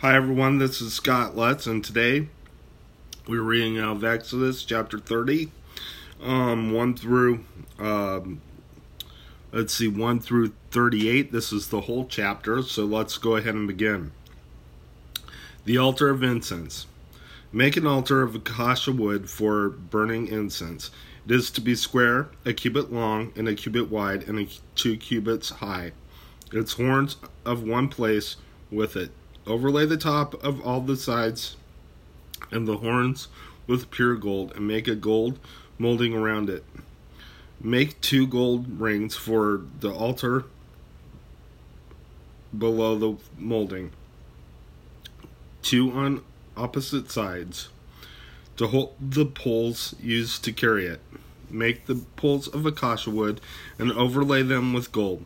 Hi everyone, this is Scott Lutz, and today we're reading out of Exodus chapter 30, um, 1 through, um, let's see, 1 through 38. This is the whole chapter, so let's go ahead and begin. The altar of incense. Make an altar of acacia wood for burning incense. It is to be square, a cubit long, and a cubit wide, and two cubits high. Its horns of one place with it Overlay the top of all the sides and the horns with pure gold and make a gold molding around it. Make two gold rings for the altar below the molding, two on opposite sides, to hold the poles used to carry it. Make the poles of acacia wood and overlay them with gold.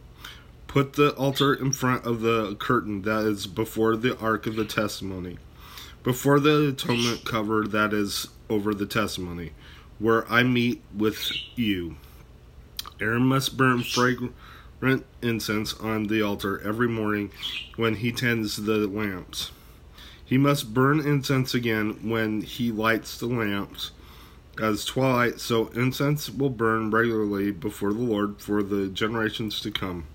Put the altar in front of the curtain that is before the ark of the testimony, before the atonement cover that is over the testimony, where I meet with you. Aaron must burn fragrant incense on the altar every morning when he tends the lamps. He must burn incense again when he lights the lamps as twilight, so incense will burn regularly before the Lord for the generations to come.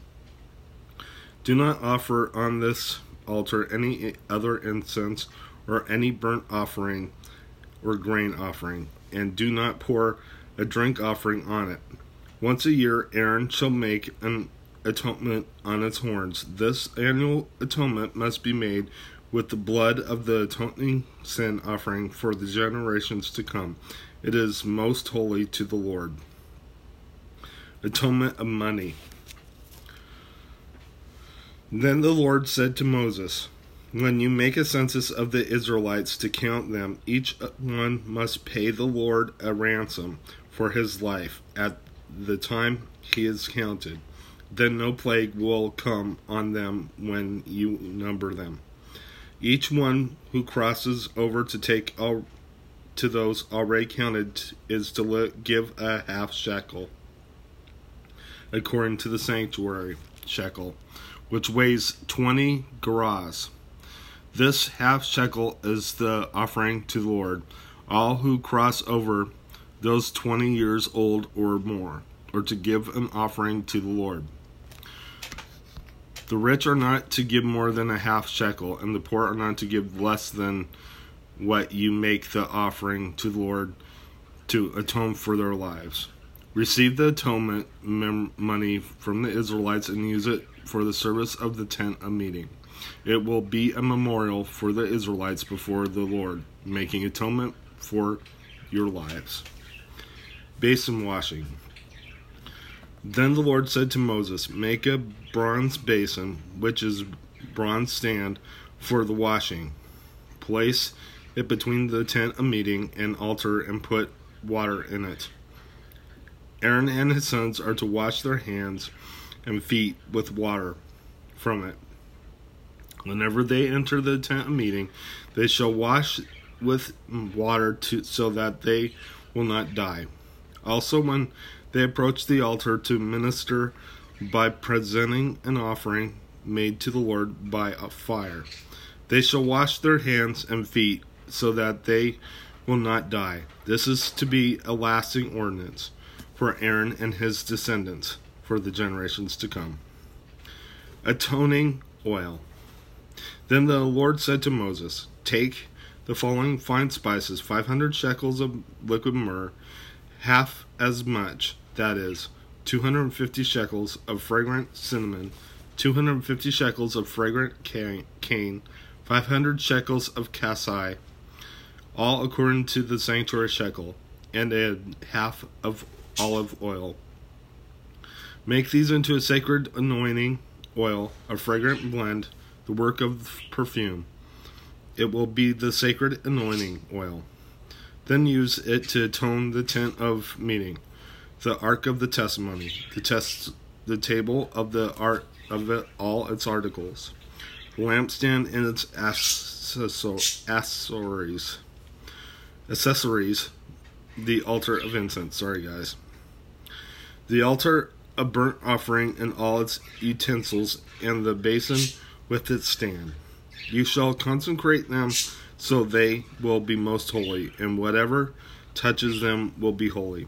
Do not offer on this altar any other incense or any burnt offering or grain offering, and do not pour a drink offering on it. Once a year, Aaron shall make an atonement on its horns. This annual atonement must be made with the blood of the atoning sin offering for the generations to come. It is most holy to the Lord. Atonement of money. Then the Lord said to Moses, When you make a census of the Israelites to count them, each one must pay the Lord a ransom for his life at the time he is counted. Then no plague will come on them when you number them. Each one who crosses over to take all, to those already counted is to give a half shekel, according to the sanctuary shekel which weighs 20 gerahs. This half shekel is the offering to the Lord. All who cross over those 20 years old or more, or to give an offering to the Lord. The rich are not to give more than a half shekel, and the poor are not to give less than what you make the offering to the Lord to atone for their lives. Receive the atonement money from the Israelites and use it for the service of the tent of meeting. It will be a memorial for the Israelites before the Lord, making atonement for your lives. Basin washing. Then the Lord said to Moses, Make a bronze basin, which is bronze stand, for the washing. Place it between the tent of meeting and altar and put water in it. Aaron and his sons are to wash their hands and feet with water from it. Whenever they enter the tent of meeting, they shall wash with water to, so that they will not die. Also, when they approach the altar to minister by presenting an offering made to the Lord by a fire, they shall wash their hands and feet so that they will not die. This is to be a lasting ordinance for Aaron and his descendants for the generations to come. Atoning oil. Then the Lord said to Moses, Take the following fine spices 500 shekels of liquid myrrh, half as much, that is, 250 shekels of fragrant cinnamon, 250 shekels of fragrant cane, 500 shekels of cassia, all according to the sanctuary shekel, and a half of olive oil. Make these into a sacred anointing oil, a fragrant blend, the work of perfume. It will be the sacred anointing oil. Then use it to atone the tent of meeting, the ark of the testimony, the test, the table of the art of it, all its articles, the lampstand and its accessories, accessories, the altar of incense. Sorry, guys. The altar a burnt offering and all its utensils, and the basin with its stand. You shall consecrate them so they will be most holy, and whatever touches them will be holy.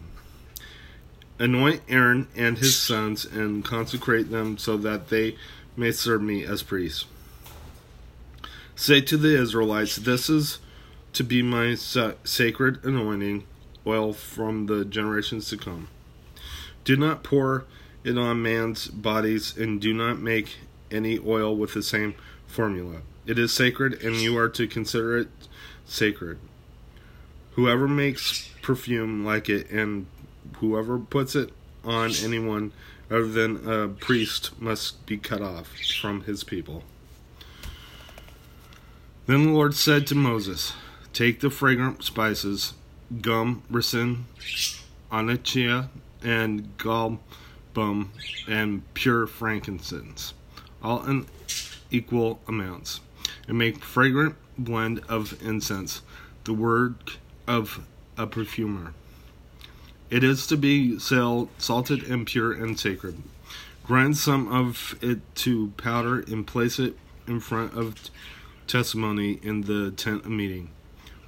Anoint Aaron and his sons and consecrate them so that they may serve me as priests. Say to the Israelites, This is to be my sacred anointing oil from the generations to come. Do not pour it on man's bodies, and do not make any oil with the same formula. It is sacred, and you are to consider it sacred. Whoever makes perfume like it, and whoever puts it on anyone other than a priest, must be cut off from his people. Then the Lord said to Moses, Take the fragrant spices, gum, resin, onychia, and galbanum, and pure frankincense, all in equal amounts, and make fragrant blend of incense, the work of a perfumer. It is to be salted and pure and sacred. Grind some of it to powder and place it in front of testimony in the tent of meeting,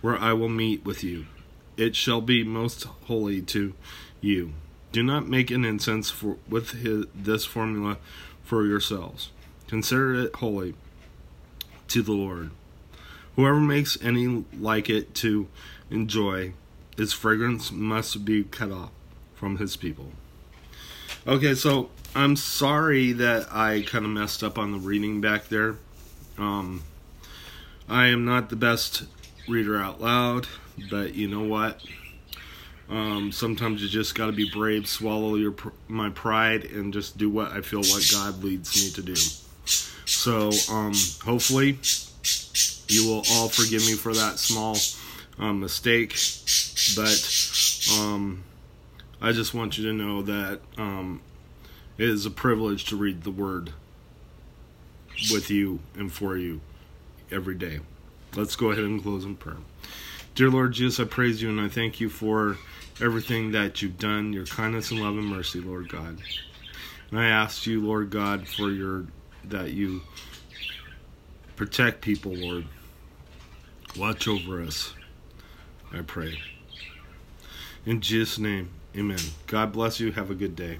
where I will meet with you. It shall be most holy to you. Do not make an incense for, with his, this formula for yourselves. Consider it holy to the Lord. Whoever makes any like it to enjoy its fragrance must be cut off from his people. Okay, so I'm sorry that I kind of messed up on the reading back there. Um, I am not the best reader out loud, but you know what? Um, sometimes you just got to be brave, swallow your my pride, and just do what I feel what God leads me to do. So um, hopefully you will all forgive me for that small um, mistake, but um, I just want you to know that um, it is a privilege to read the Word with you and for you every day. Let's go ahead and close in prayer. Dear Lord Jesus, I praise you and I thank you for everything that you've done, your kindness and love and mercy, Lord God. And I ask you, Lord God, for your that you protect people, Lord. Watch over us. I pray. In Jesus' name, amen. God bless you. Have a good day.